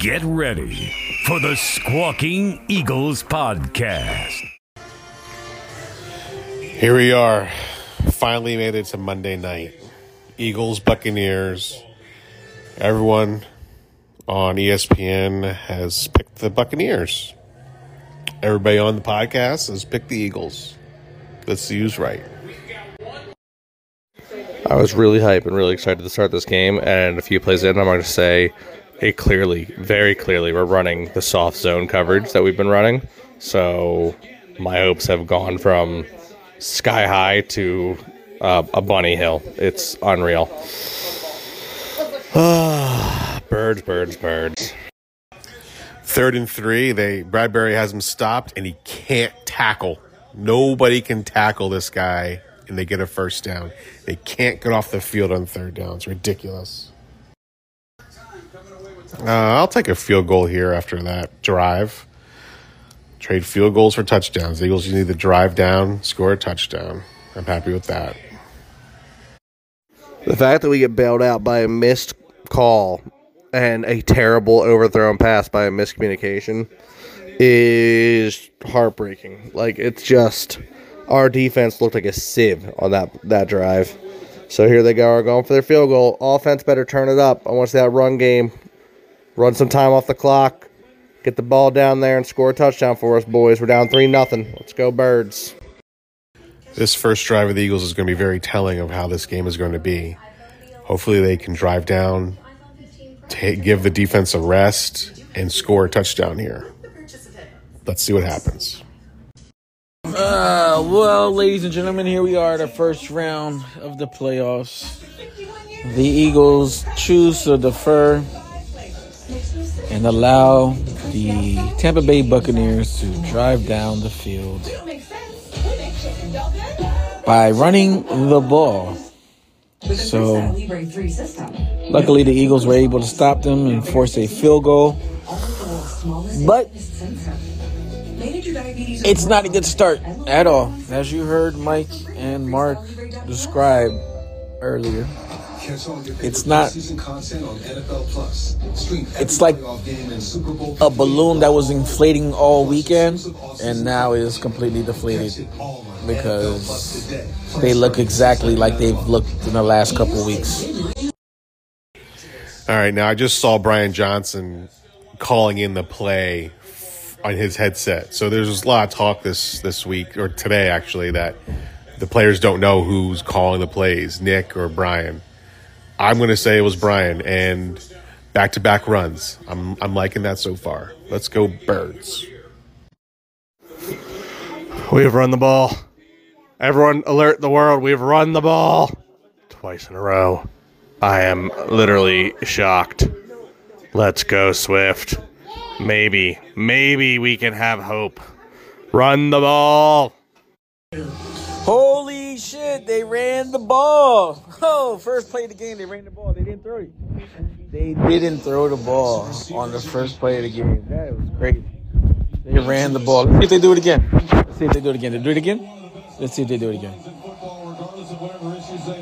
Get ready for the Squawking Eagles podcast. Here we are. Finally made it to Monday night. Eagles, Buccaneers. Everyone on ESPN has picked the Buccaneers. Everybody on the podcast has picked the Eagles. Let's see who's right. I was really hype and really excited to start this game. And a few plays in, I'm going to say it clearly, very clearly, we're running the soft zone coverage that we've been running. So my hopes have gone from sky high to uh, a bunny hill. It's unreal. birds, birds, birds. Third and three. They Bradberry has him stopped and he can't tackle. Nobody can tackle this guy and they get a first down. They can't get off the field on third down. It's ridiculous. Uh, I'll take a field goal here after that drive. Trade field goals for touchdowns. The Eagles you need to drive down, score a touchdown. I'm happy with that. The fact that we get bailed out by a missed call and a terrible overthrown pass by a miscommunication is heartbreaking. Like it's just our defense looked like a sieve on that that drive. So here they go, are going for their field goal. Offense better turn it up. I want to see that run game. Run some time off the clock. Get the ball down there and score a touchdown for us, boys. We're down three nothing. Let's go, birds. This first drive of the Eagles is going to be very telling of how this game is going to be. Hopefully, they can drive down, ta give the defense a rest, and score a touchdown here. Let's see what happens. Uh, well, ladies and gentlemen, here we are, at the first round of the playoffs. The Eagles choose to defer and allow the Tampa Bay Buccaneers to drive down the field by running the ball. So, luckily, the Eagles were able to stop them and force a field goal. But it's not a good start at all, as you heard Mike and Mark describe earlier. It's not. It's like a balloon that was inflating all weekend and now is completely deflated because they look exactly like they've looked in the last couple weeks. All right, now I just saw Brian Johnson calling in the play on his headset. So there's a lot of talk this this week or today actually that the players don't know who's calling the plays, Nick or Brian. I'm going to say it was Brian and back to back runs. I'm I'm liking that so far. Let's go birds. We have run the ball. Everyone alert the world. We've run the ball twice in a row. I am literally shocked. Let's go, Swift. Maybe, maybe we can have hope. Run the ball. Holy shit, they ran the ball. Oh, first play of the game, they ran the ball. They didn't throw it. They didn't throw the ball on the first play of the game. That was crazy. They ran the ball. Let's see if they do it again. Let's see if they do it again. They do it again? Let's see if they do it again.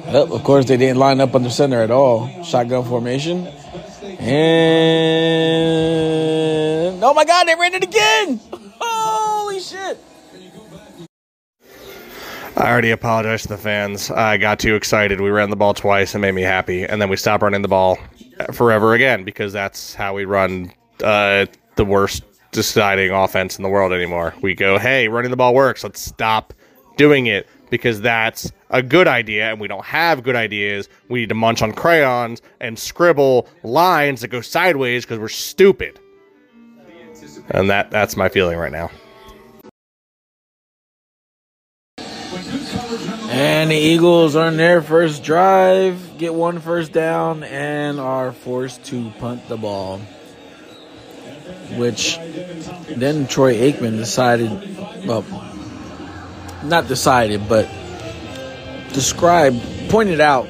Well, of course, they didn't line up under center at all. Shotgun formation. And oh my god, they ran it again! Holy shit! I already apologized to the fans. I got too excited. We ran the ball twice and made me happy, and then we stopped running the ball forever again because that's how we run uh, the worst deciding offense in the world anymore. We go, hey, running the ball works. Let's stop doing it because that's a good idea, and we don't have good ideas. We need to munch on crayons and scribble lines that go sideways because we're stupid. And that that's my feeling right now. And the Eagles on their first drive get one first down and are forced to punt the ball. Which then Troy Aikman decided, well, not decided, but described, pointed out,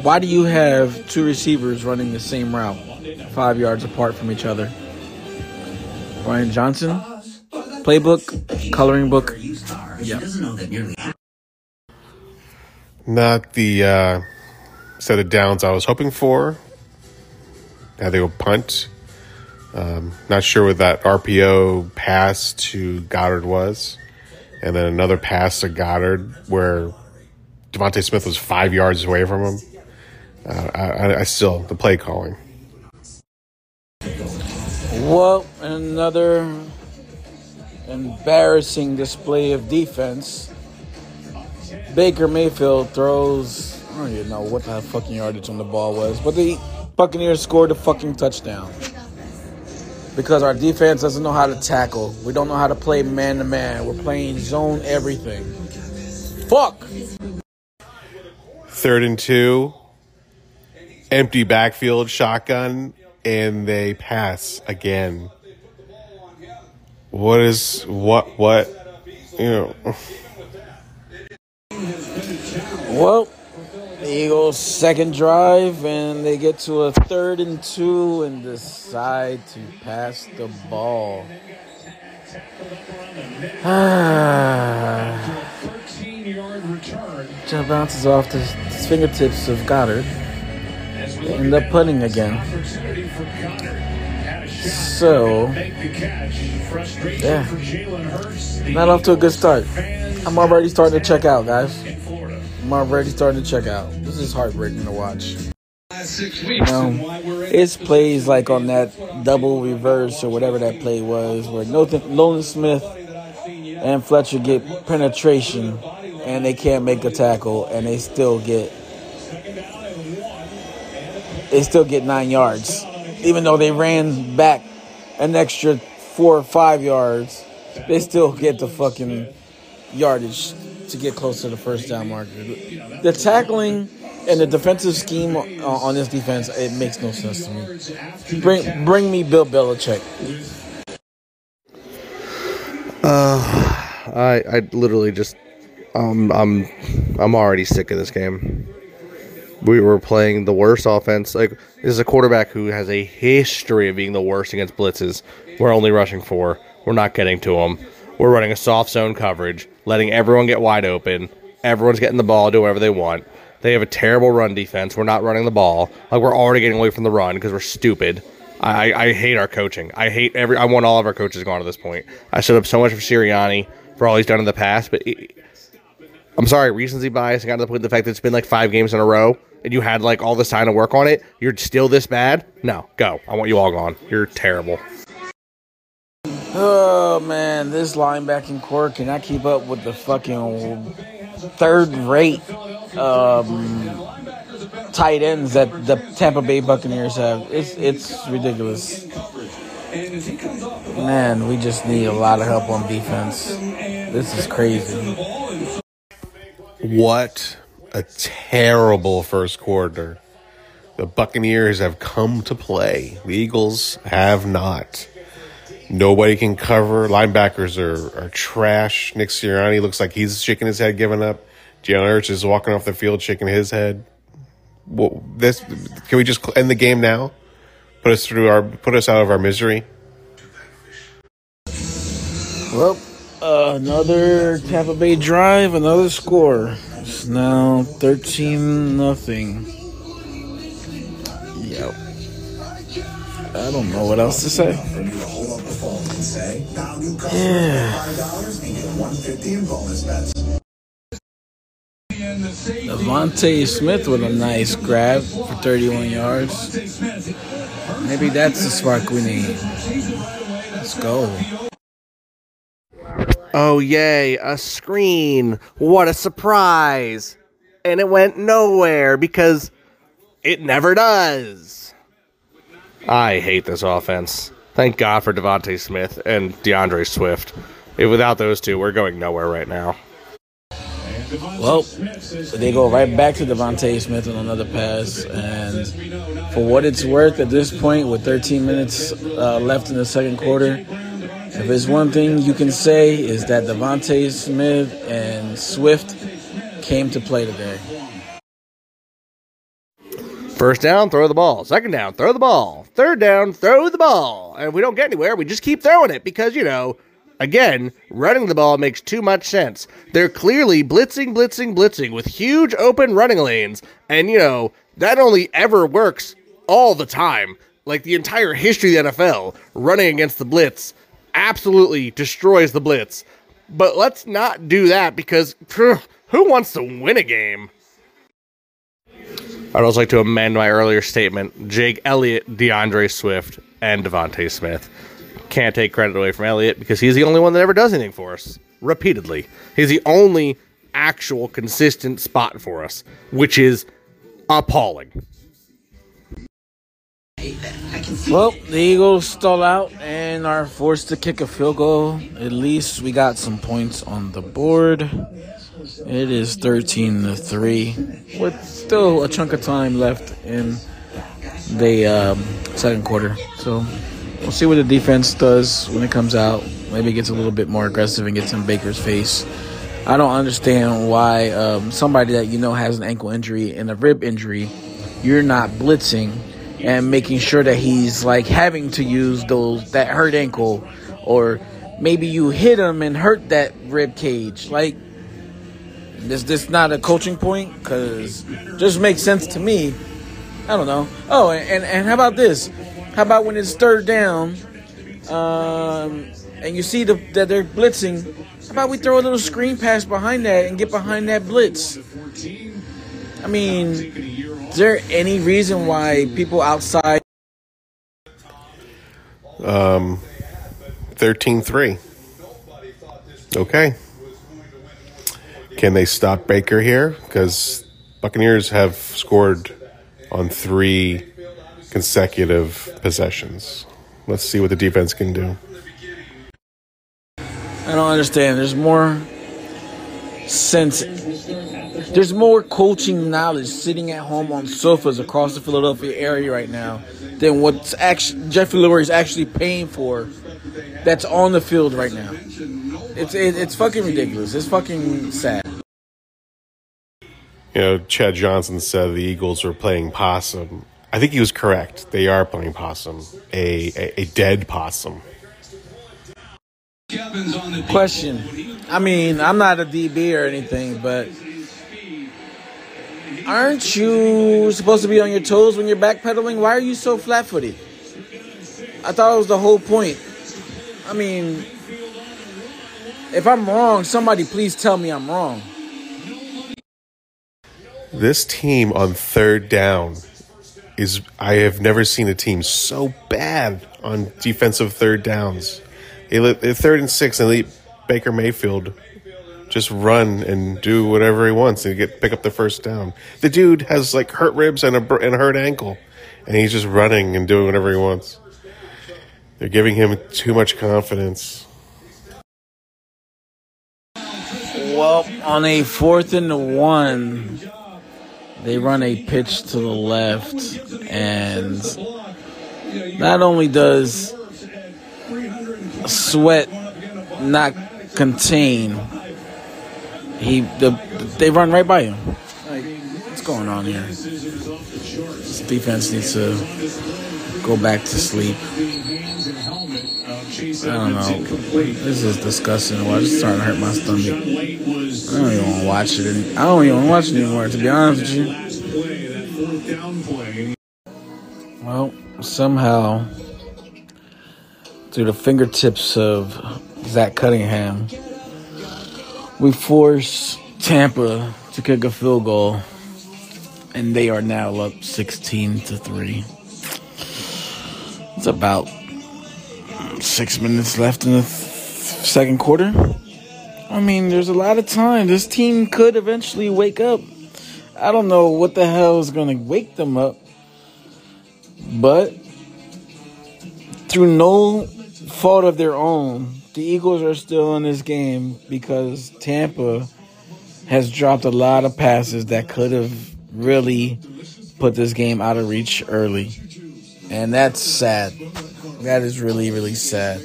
why do you have two receivers running the same route, five yards apart from each other? Brian Johnson, playbook, coloring book. Yeah. Not the uh, set of downs I was hoping for. Now they go punt. Um, not sure what that RPO pass to Goedert was, and then another pass to Goedert where DeVonta Smith was five yards away from him. Uh, I, I still the play calling. Well, another embarrassing display of defense. Baker Mayfield throws, I don't even know what the fucking yardage on the ball was, but the Buccaneers scored a fucking touchdown. Because our defense doesn't know how to tackle. We don't know how to play man to man. We're playing zone everything. Fuck! Third and two, empty backfield, shotgun, and they pass again. What is what what you know? Well, the Eagles' second drive, and they get to a third and two and decide to pass the ball. Ah. Just bounces off the fingertips of Goedert. They end up punting again. So, yeah, not off to a good start. I'm already starting to check out, guys. I'm already starting to check out. This is heartbreaking to watch. You know, it's plays like on that double reverse or whatever that play was, where Nolan Nolan Smith and Fletcher get penetration and they can't make a tackle and they still get they still get nine yards, even though they ran back an extra four or five yards. They still get the fucking yardage to get close to the first down marker. The tackling and the defensive scheme on, this defense, it makes no sense to me. Bring, bring me Bill Belichick. Uh, I I literally just um I'm I'm already sick of this game. We were playing the worst offense. Like this is a quarterback who has a history of being the worst against blitzes. We're only rushing four. We're not getting to them. We're running a soft zone coverage, letting everyone get wide open. Everyone's getting the ball, do whatever they want. They have a terrible run defense. We're not running the ball. Like we're already getting away from the run because we're stupid. I, I hate our coaching. I hate every. I want all of our coaches gone at this point. I stood up so much for Sirianni for all he's done in the past, but it, I'm sorry, recency bias I got to the point the fact that it's been like five games in a row and you had like all this time to work on it. You're still this bad? No, go. I want you all gone. You're terrible. Oh man, this linebacking corps cannot keep up with the fucking third rate um, tight ends that the Tampa Bay Buccaneers have. It's it's ridiculous. Man, we just need a lot of help on defense. This is crazy. What a terrible first quarter. The Buccaneers have come to play. The Eagles have not. Nobody can cover. Linebackers are, are trash. Nick Sirianni looks like he's shaking his head, giving up. Jalen Hurts is walking off the field, shaking his head. Well, this can we just end the game now? Put us through our put us out of our misery. Well, uh, another Tampa Bay drive, another score. It's now thirteen nothing. I don't know what else to say. Yeah. DeVonta Smith with a nice grab for 31 yards. Maybe that's the spark we need. Let's go. Oh, yay, a screen. What a surprise. And it went nowhere because it never does. I hate this offense. Thank God for DeVonta Smith and D'Andre Swift. If without those two, we're going nowhere right now. Well, they go right back to DeVonta Smith on another pass, and for what it's worth, at this point, with 13 minutes uh, left in the second quarter, if there's one thing you can say is that Devontae Smith and Swift came to play today. First down, throw the ball. Second down, throw the ball. Third down, throw the ball. And we don't get anywhere, we just keep throwing it because, you know, again, running the ball makes too much sense. They're clearly blitzing, blitzing, blitzing with huge open running lanes. And, you know, that only ever works all the time. like the entire history of the NFL, running against the blitz absolutely destroys the blitz. But let's not do that because phew, who wants to win a game? I'd also like to amend my earlier statement. Jake Elliott, D'Andre Swift, and DeVonta Smith. Can't take credit away from Elliott because he's the only one that ever does anything for us. Repeatedly. He's the only actual consistent spot for us, which is appalling. Well, the Eagles stall out and are forced to kick a field goal. At least we got some points on the board. It is 13 to 3 with still a chunk of time left in the um, second quarter. So we'll see what the defense does when it comes out. Maybe it gets a little bit more aggressive and gets in Baker's face. I don't understand why um, somebody that you know has an ankle injury and a rib injury, you're not blitzing and making sure that he's like having to use those that hurt ankle or maybe you hit him and hurt that rib cage like is this not a coaching point because just makes sense to me i don't know oh and and how about this how about when it's third down um and you see the, that they're blitzing how about we throw a little screen pass behind that and get behind that blitz i mean is there any reason why people outside? Um, 13 3. Okay. Can they stop Baker here? Because Buccaneers have scored on three consecutive possessions. Let's see what the defense can do. I don't understand. There's more sense there's more coaching knowledge sitting at home on sofas across the Philadelphia area right now than what's actually Jeffrey Lurie is actually paying for. That's on the field right now. It's it, it's fucking ridiculous. It's fucking sad. You know, Chad Johnson said the Eagles were playing possum. I think he was correct. They are playing possum, a a, a dead possum. Question. I mean, I'm not a DB or anything, but aren't you supposed to be on your toes when you're backpedaling? Why are you so flat footed? I thought it was the whole point. I mean, if I'm wrong, somebody please tell me I'm wrong. This team on third down is, I have never seen a team so bad on defensive third downs. They third and six, and Baker Mayfield just run and do whatever he wants and get pick up the first down. The dude has like hurt ribs and a and a hurt ankle, and he's just running and doing whatever he wants. They're giving him too much confidence. Well, on a fourth and one, they run a pitch to the left, and not only does Sweat not contain he the they run right by him. What's going on here? This defense needs to go back to sleep. I don't know. This is disgusting. Well, it's starting to hurt my stomach. I don't even want to watch it. I don't even want to watch it anymore. To be honest with you. Well, somehow, through the fingertips of Zach Cunningham we force Tampa to kick a field goal, and they are now up 16 to 3. It's about six minutes left in the th- second quarter. I mean, there's a lot of time. This team could eventually wake up. I don't know what the hell is going to wake them up, but through no fault of their own, the Eagles are still in this game because Tampa has dropped a lot of passes that could have really put this game out of reach early. And that's sad. That is really, really sad.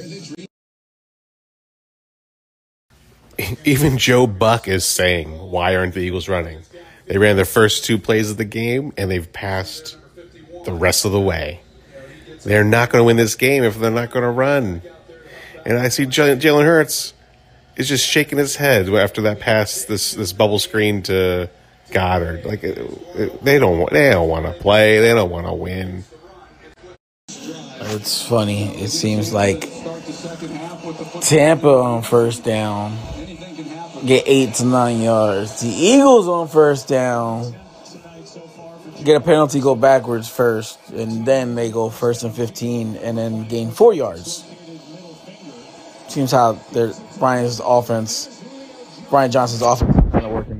Even Joe Buck is saying, why aren't the Eagles running? They ran the first two plays of the game and they've passed the rest of the way. They're not going to win this game if they're not going to run. And I see Jalen Hurts is just shaking his head after that pass, this this bubble screen to Goedert. Like they don't they don't want to play. They don't want to win. It's funny. It seems like Tampa on first down get eight to nine yards. The Eagles on first down get a penalty, go backwards first, and then they go first and 15 and then gain four yards. Seems how their Brian's offense, Brian Johnson's offense is kind of working.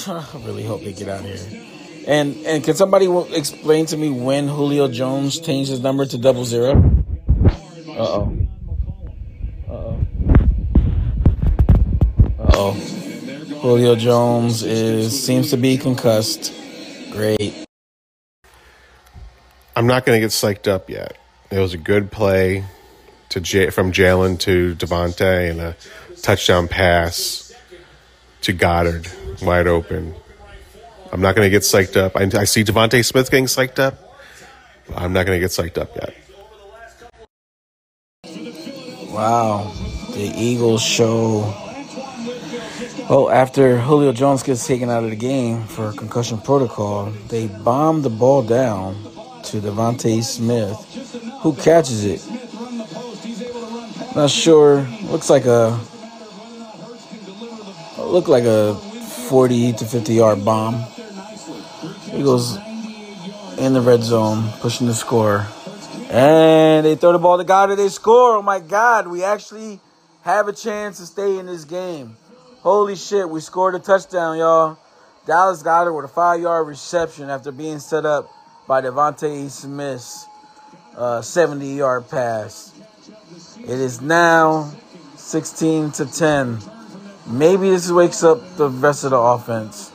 I really hope they get out of here. And and can somebody explain to me when Julio Jones changed his number to double zero? Uh oh. Uh oh. Uh oh. Julio Jones is seems to be concussed. Great. I'm not going to get psyched up yet. It was a good play to J- from Jalen to Davante and a touchdown pass to Goedert wide open. I'm not going to get psyched up. I, I see DeVonta Smith getting psyched up. I'm not going to get psyched up yet. Wow. The Eagles show. Oh, after Julio Jones gets taken out of the game for concussion protocol, they bomb the ball down to DeVonta Smith, who catches it. Not sure. Looks like a looked like a 40 to 50 yard bomb. Eagles in the red zone, pushing the score. And they throw the ball to God and they score. Oh my God, we actually have a chance to stay in this game. Holy shit, we scored a touchdown, y'all. Dallas Goedert with a five yard reception after being set up by DeVonta Smith's uh, 70 yard pass. It is now 16 to 10. Maybe this wakes up the rest of the offense.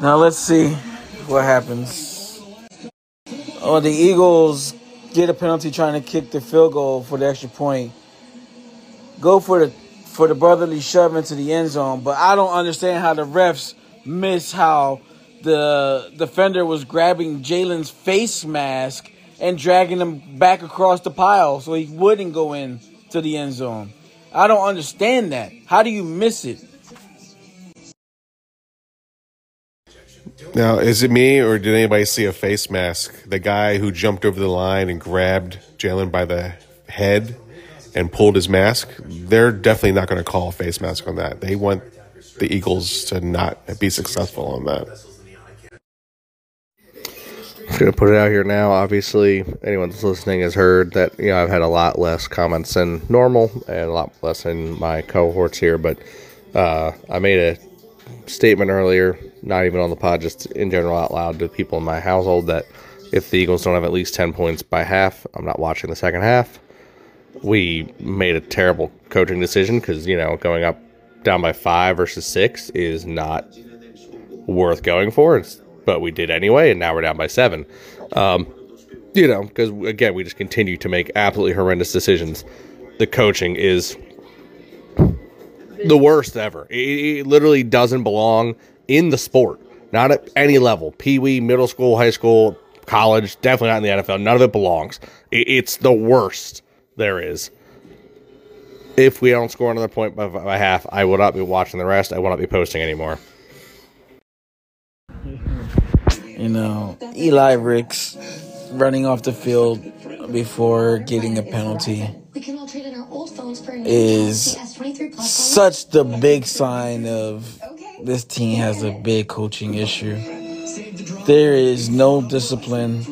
Now let's see what happens. Oh, the Eagles get a penalty trying to kick the field goal for the extra point. Go for the for the brotherly shove into the end zone, but I don't understand how the refs miss how the defender was grabbing Jalen's face mask and dragging him back across the pile so he wouldn't go in to the end zone. I don't understand that. How do you miss it? Now, is it me or did anybody see a face mask? The guy who jumped over the line and grabbed Jalen by the head and pulled his mask. They're definitely not going to call a face mask on that. They want the Eagles to not be successful on that. I'm gonna put it out here now. Obviously, anyone that's listening has heard that you know I've had a lot less comments than normal and a lot less in my cohorts here. But uh, I made a statement earlier, not even on the pod, just in general out loud to people in my household that if the Eagles don't have at least ten points by half, I'm not watching the second half. We made a terrible coaching decision because you know going up down by five versus six is not worth going for. It's but we did anyway, and now we're down by seven. Um, you know, because again, we just continue to make absolutely horrendous decisions. The coaching is the worst ever. It, it literally doesn't belong in the sport, not at any level pee wee, middle school, high school, college, definitely not in the NFL. None of it belongs. It's the worst there is. If we don't score another point by, by half, I will not be watching the rest. I will not be posting anymore. You know, Eli Ricks running off the field before getting a penalty is such the big sign of this team has a big coaching issue. There is no discipline.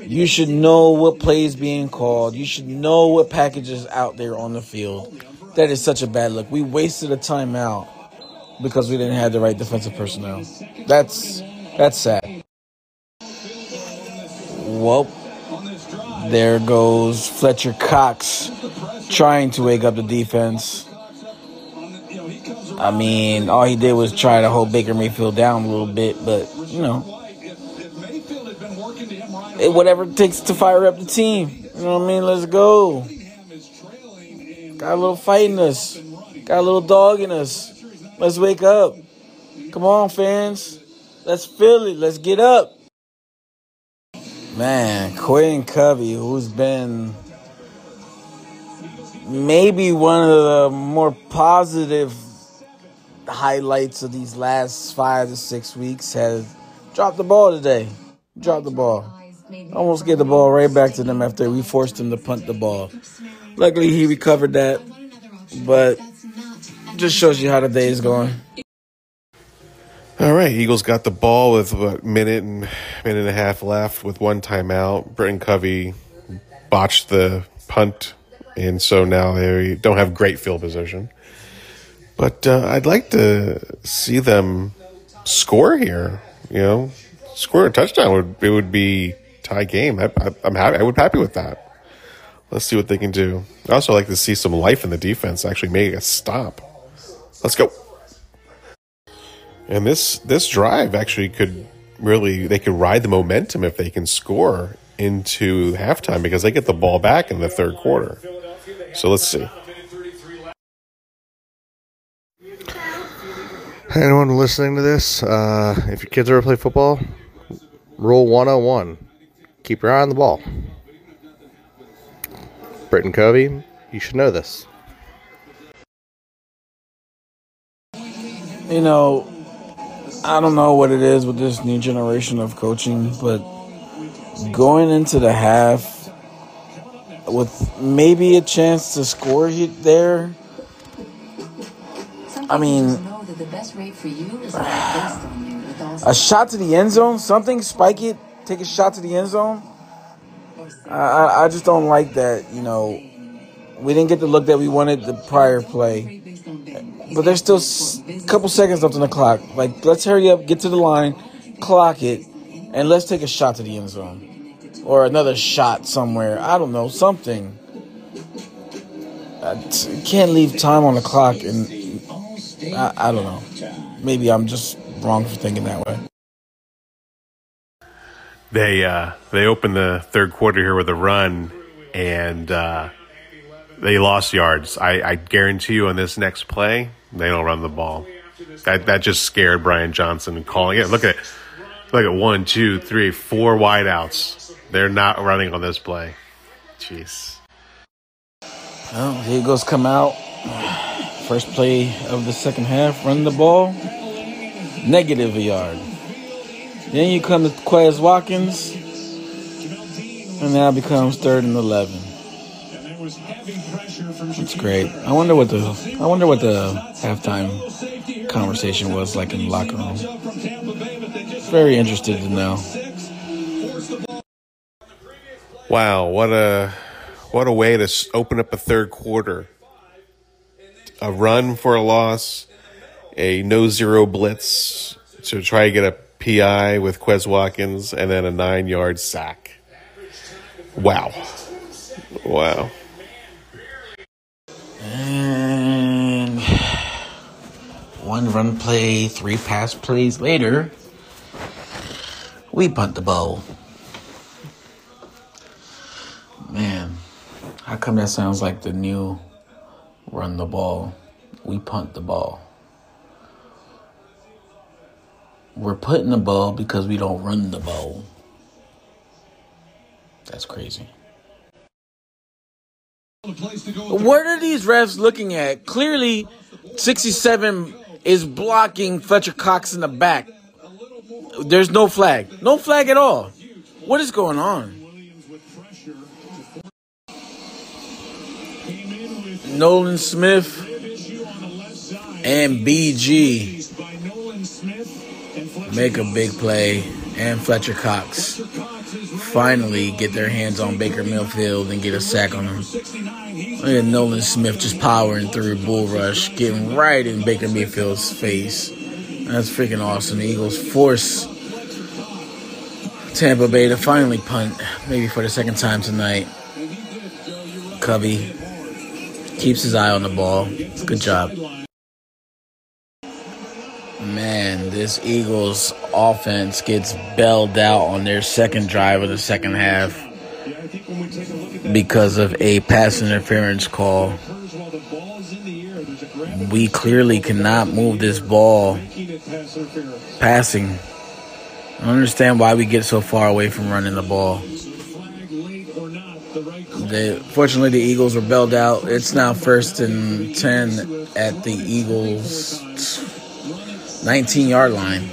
You should know what plays being called. You should know what packages out there on the field. That is such a bad look. We wasted a timeout because we didn't have the right defensive personnel. That's that's sad. Well, there goes Fletcher Cox trying to wake up the defense. I mean, all he did was try to hold Baker Mayfield down a little bit, but you know, it, whatever it takes to fire up the team. You know what I mean? Let's go. Got a little fight in us. Got a little dog in us. Let's wake up. Come on, fans. Let's feel it. Let's get up. Man, Quinn Covey, who's been maybe one of the more positive highlights of these last five to six weeks, has dropped the ball today. Dropped the ball. almost get the ball right back to them after we forced him to punt the ball. Luckily, he recovered that, but just shows you how the day is going. All right, Eagles got the ball with a minute and minute and a half left with one timeout. Britton Covey botched the punt, and so now they don't have great field position. But uh, I'd like to see them score here. You know, score a touchdown would it would be tie game. I, I'm happy. I would be happy with that. Let's see what they can do. I also like to see some life in the defense. Actually, make a stop. Let's go. And this this drive actually could really they could ride the momentum if they can score into halftime because they get the ball back in the third quarter. So let's see. Anyone listening to this, uh, if your kids ever play football, rule 101 keep your eye on the ball. Britton Covey, you should know this. You know, I don't know what it is with this new generation of coaching, but going into the half with maybe a chance to score there. I mean, a shot to the end zone, something, spike it, take a shot to the end zone. I, I just don't like that. You know, we didn't get the look that we wanted the prior play, but there's still a couple seconds left on the clock. Like, let's hurry up, get to the line, clock it, and let's take a shot to the end zone or another shot somewhere. I don't know, something. I can't leave time on the clock, and I, I don't know. Maybe I'm just wrong for thinking that way. They uh, they opened the third quarter here with a run, and uh, they lost yards. I, I guarantee you on this next play, they don't run the ball. That that just scared Brian Johnson and calling it. Look at it. look at one, two, three, four wideouts. They're not running on this play. Jeez. Well, Eagles come out. First play of the second half, run the ball, negative a yard. Then you come to Quez Watkins, and now becomes third and eleven. It's great. I wonder what the I wonder what the halftime conversation was like in the locker room. Very interested to know. Wow, what a what a way to open up a third quarter. A run for a loss, a no zero blitz to try to get a PI with Quez Watkins, and then a nine yard sack. Wow. Wow. And one run play, three pass plays later, we punt the ball. Man, how come that sounds like the new run the ball? We punt the ball. We're putting the ball because we don't run the ball. That's crazy. What are these refs looking at? Clearly, 67 is blocking Fletcher Cox in the back. There's no flag. No flag at all. What is going on? Nolan Smith and BG make a big play, and Fletcher Cox finally get their hands on Baker Mayfield and get a sack on him. At Nolan Smith just powering through bull rush, getting right in Baker Mayfield's face. That's freaking awesome. The Eagles force Tampa Bay to finally punt, maybe for the second time tonight. Covey keeps his eye on the ball. Good job. Man, this Eagles offense gets bailed out on their second drive of the second half because of a pass interference call. We clearly cannot move this ball passing. I don't understand why we get so far away from running the ball. They, fortunately, the Eagles were bailed out. It's now first and 10 at the Eagles' 19 yard line.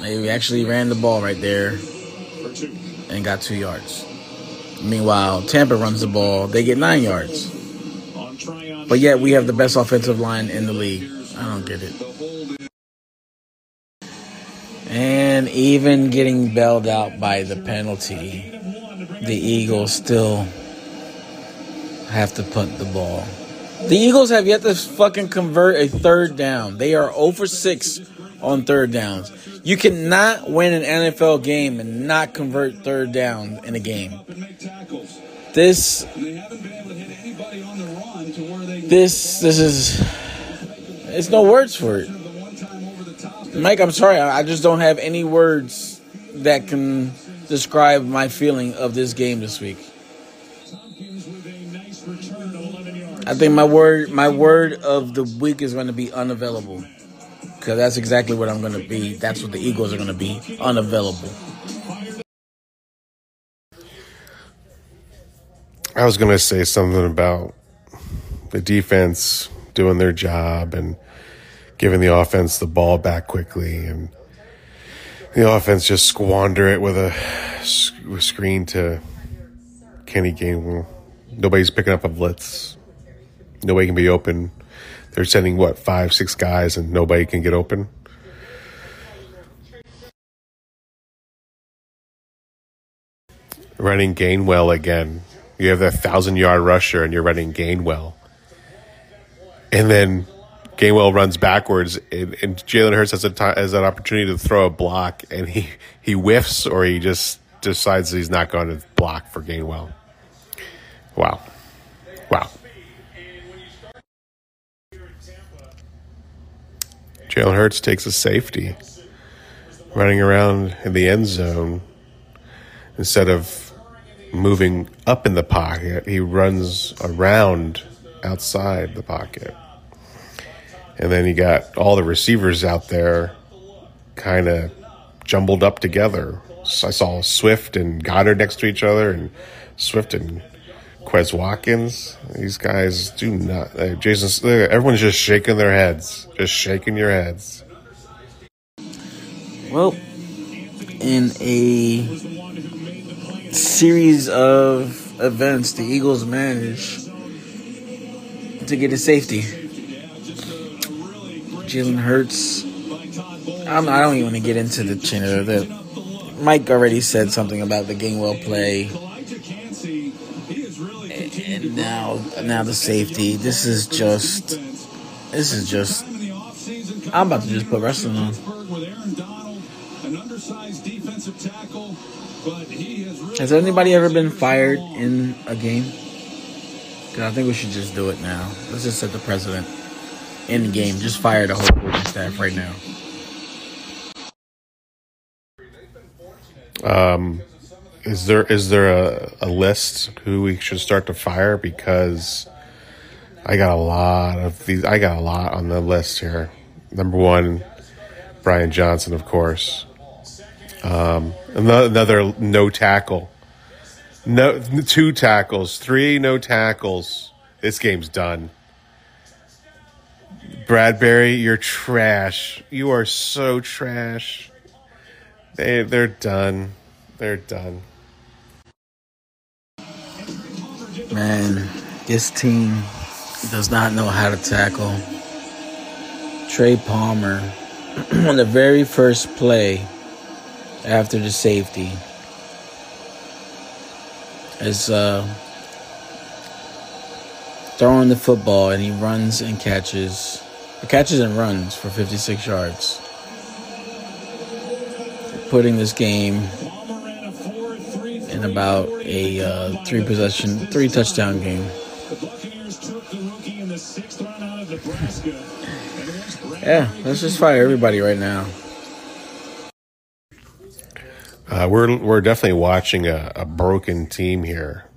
They actually ran the ball right there. and got two yards. Meanwhile, Tampa runs the ball, they get nine yards. But yet we have the best offensive line in the league. I don't get it. And even getting bailed out by the penalty, the Eagles still have to punt the ball. The Eagles have yet to fucking convert a third down. They are oh over 6 on third downs. You cannot win an NFL game and not convert third down in a game. This this this is it's no words for it. Mike, I'm sorry. I just don't have any words that can describe my feeling of this game this week. I think my word my word of the week is going to be unavailable. Because that's exactly what I'm going to be. That's what the Eagles are going to be unavailable. I was going to say something about the defense doing their job and giving the offense the ball back quickly and the offense just squander it with a screen to Kenny Gainwell. Nobody's picking up a blitz. Nobody can be open. They're sending what five, six guys, and nobody can get open. Running Gainwell again. You have that thousand yard rusher, and you're running Gainwell and then Gainwell runs backwards, and, and Jalen Hurts has, a t- has an opportunity to throw a block, and he, he whiffs or he just decides he's not going to block for Gainwell. Wow. Wow. Jalen Hurts takes a safety, running around in the end zone instead of moving up in the pocket. He runs around outside the pocket. And then you got all the receivers out there kind of jumbled up together. So I saw Swift and Goedert next to each other, and Swift and Quez Watkins. These guys do not. Uh, Jason, everyone's just shaking their heads, just shaking your heads. Well, in a series of events, the Eagles managed to get a safety. Jalen Hurts. I'm, I don't even want to get into the chain of the. Mike already said something about the Gainwell play, and now now the safety. This is just. This is just. I'm about to just put wrestling on. Has anybody ever been fired in a game? I think we should just do it now. Let's just set the precedent the game. Just fire the whole coaching staff right now. Um, is there is there a, a list who we should start to fire? Because I got a lot of these. I got a lot on the list here. Number one, Brian Johnson, of course. Um, another no tackle. No, two tackles, three no tackles. This game's done. Bradberry, you're trash. You are so trash. They they're done. They're done. Man, this team does not know how to tackle. Trey Palmer on the very first play after the safety is uh, throwing the football and he runs and catches catches and runs for 56 yards. Putting this game in about a uh, three possession, three touchdown game. yeah, let's just fire everybody right now. Uh, we're we're definitely watching a, a broken team here.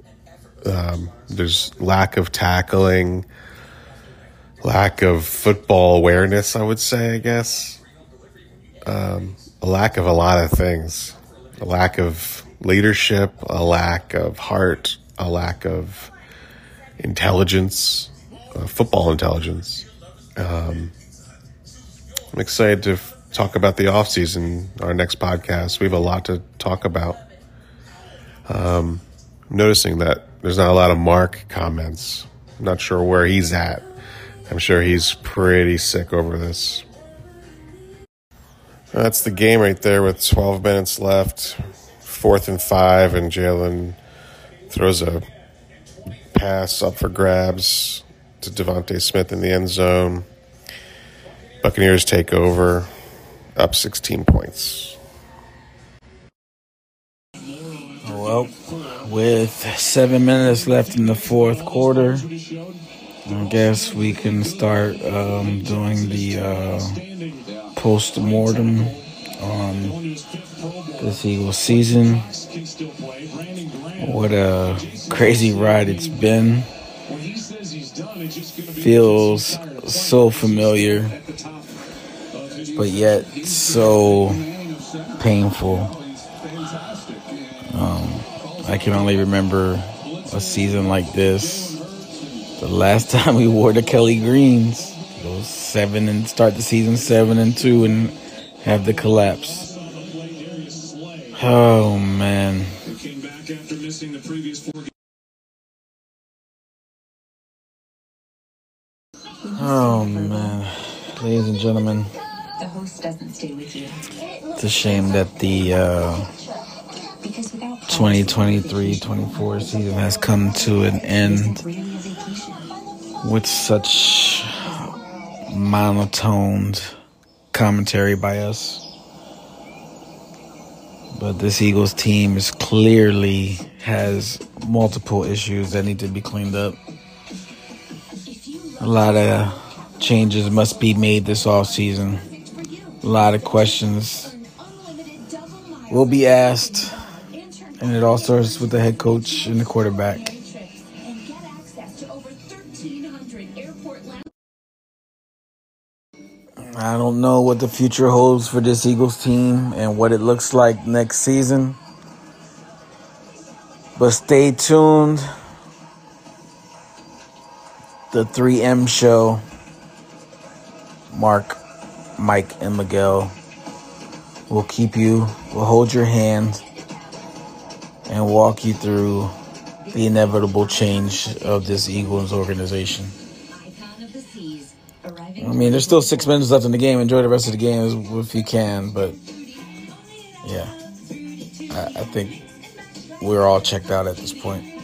Um, there's lack of tackling lack of football awareness, I would say, I guess. Um, a lack of a lot of things. A lack of leadership, a lack of heart, a lack of intelligence, uh, football intelligence. Um, I'm excited to f- talk about the offseason, our next podcast. We have a lot to talk about. Um, noticing that there's not a lot of Mark comments. I'm not sure where he's at. I'm sure he's pretty sick over this. That's the game right there with 12 minutes left. Fourth and five, and Jalen throws a pass up for grabs to DeVonta Smith in the end zone. Buccaneers take over, up 16 points. Well, with seven minutes left in the fourth quarter, I guess we can start um, doing the uh, post mortem on this Eagles season. What a crazy ride it's been. Feels so familiar, but yet so painful. Um, I can only remember a season like this. The last time we wore the Kelly Greens, go seven and start the season seven and two and have the collapse. Oh man. Oh man, ladies and gentlemen, The host doesn't stay with you. it's a shame that the uh, Because without 2023-24 season has come to an end really a vacation. with such monotoned commentary by us. But this Eagles team is clearly has multiple issues that need to be cleaned up. A lot of changes must be made this off season. A lot of questions will be asked, and it all starts with the head coach and the quarterback. I don't know what the future holds for this Eagles team and what it looks like next season. But stay tuned. The 3M show. Mark, Mike, and Miguel will keep you, will hold your hand, and walk you through the inevitable change of this Eagles organization. I mean, there's still six minutes left in the game. Enjoy the rest of the game if you can, but yeah, I, I think we're all checked out at this point.